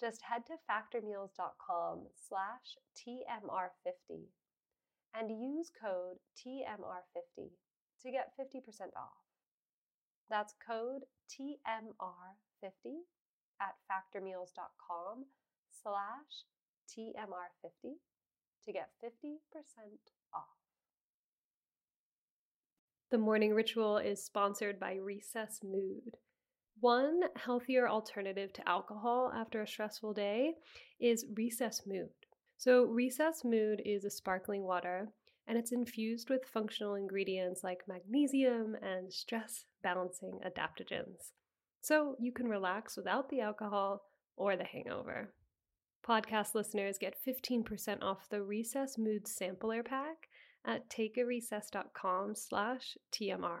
Just head to factormeals.com slash TMR50 and use code TMR50 to get 50% off. That's code TMR50 at factormeals.com slash TMR50 to get 50% off. The morning ritual is sponsored by Recess Mood. One healthier alternative to alcohol after a stressful day is Recess Mood. So, Recess Mood is a sparkling water and it's infused with functional ingredients like magnesium and stress balancing adaptogens. So, you can relax without the alcohol or the hangover. Podcast listeners get 15% off the Recess Mood Sampler Pack at takearecess.com slash TMR.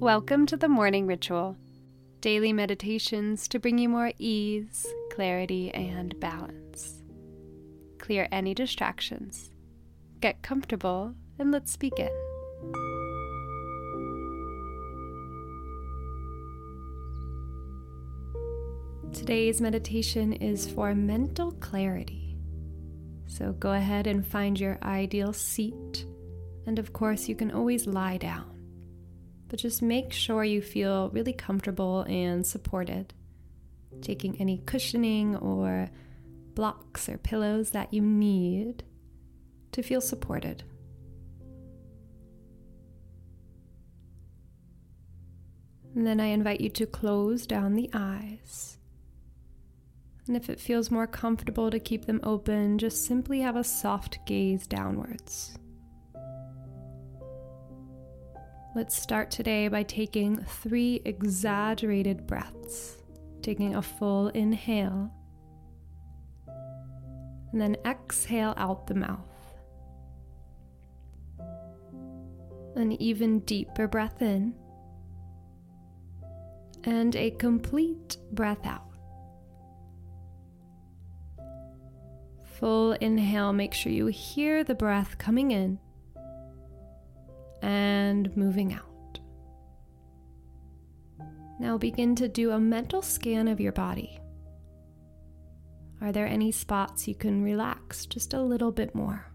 Welcome to the Morning Ritual daily meditations to bring you more ease, clarity, and balance. Clear any distractions. Get comfortable and let's begin. Today's meditation is for mental clarity. So go ahead and find your ideal seat. And of course, you can always lie down but just make sure you feel really comfortable and supported. Taking any cushioning or blocks or pillows that you need to feel supported. And then I invite you to close down the eyes. And if it feels more comfortable to keep them open, just simply have a soft gaze downwards. Let's start today by taking three exaggerated breaths. Taking a full inhale, and then exhale out the mouth. An even deeper breath in, and a complete breath out. Full inhale, make sure you hear the breath coming in and moving out. Now begin to do a mental scan of your body. Are there any spots you can relax just a little bit more?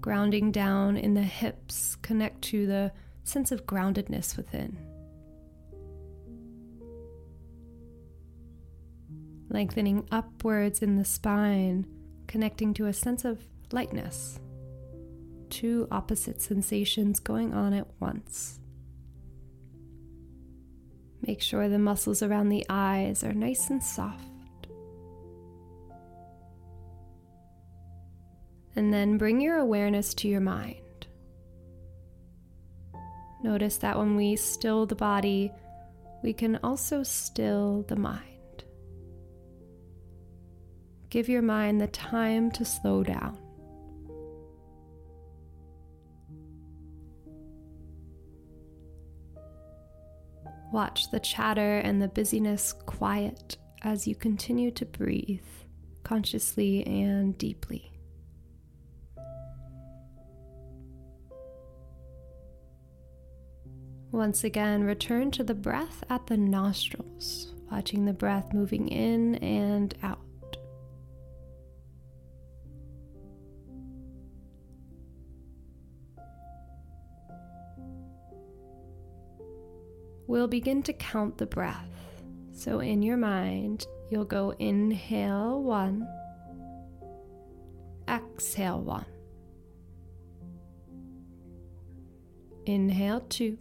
Grounding down in the hips, connect to the sense of groundedness within. Lengthening upwards in the spine connecting to a sense of lightness. Two opposite sensations going on at once. Make sure the muscles around the eyes are nice and soft. And then bring your awareness to your mind. Notice that when we still the body, we can also still the mind. Give your mind the time to slow down. Watch the chatter and the busyness quiet as you continue to breathe consciously and deeply. Once again, return to the breath at the nostrils, watching the breath moving in and out. We'll begin to count the breath. So in your mind, you'll go inhale one, exhale one, inhale two,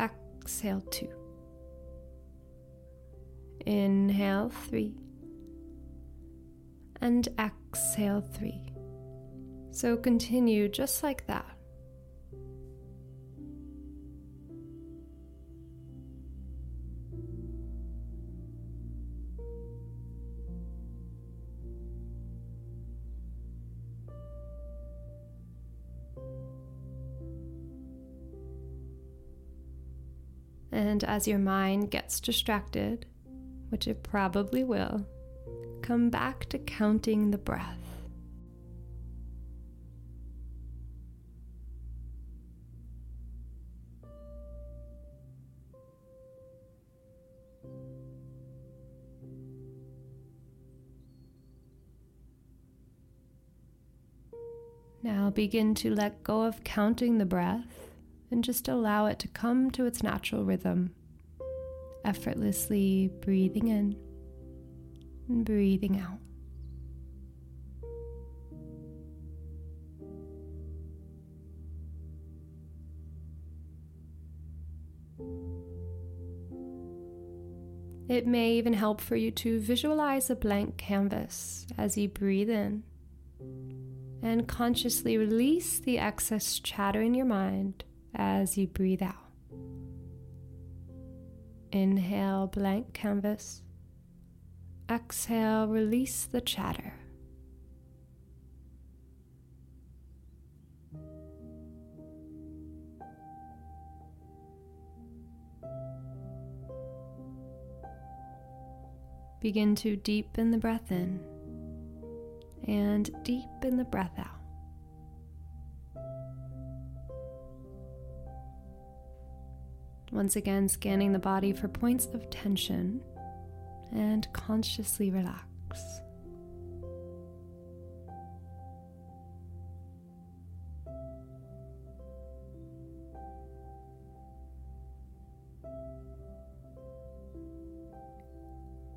exhale two, inhale three, and exhale three. So continue just like that. And as your mind gets distracted, which it probably will, come back to counting the breath. Now begin to let go of counting the breath and just allow it to come to its natural rhythm, effortlessly breathing in and breathing out. It may even help for you to visualize a blank canvas as you breathe in and consciously release the excess chatter in your mind as you breathe out. Inhale, blank canvas. Exhale, release the chatter. Begin to deepen the breath in and deepen the breath out. Once again, scanning the body for points of tension and consciously relax.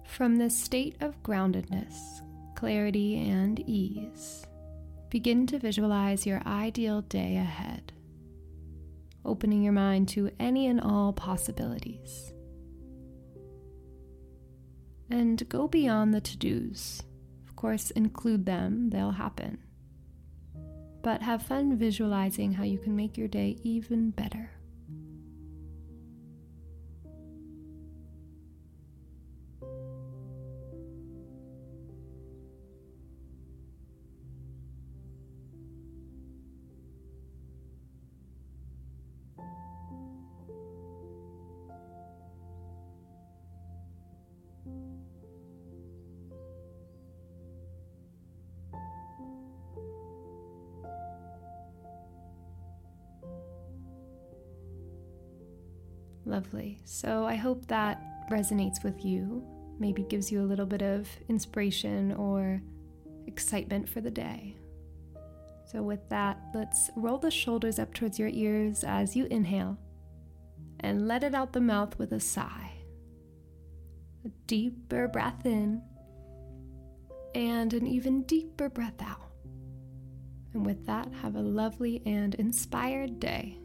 From this state of groundedness, clarity, and ease, begin to visualize your ideal day ahead opening your mind to any and all possibilities. And go beyond the to dos. Of course, include them, they'll happen. But have fun visualizing how you can make your day even better. Lovely. So I hope that resonates with you, maybe gives you a little bit of inspiration or excitement for the day. So, with that, let's roll the shoulders up towards your ears as you inhale and let it out the mouth with a sigh. A deeper breath in and an even deeper breath out. And with that, have a lovely and inspired day.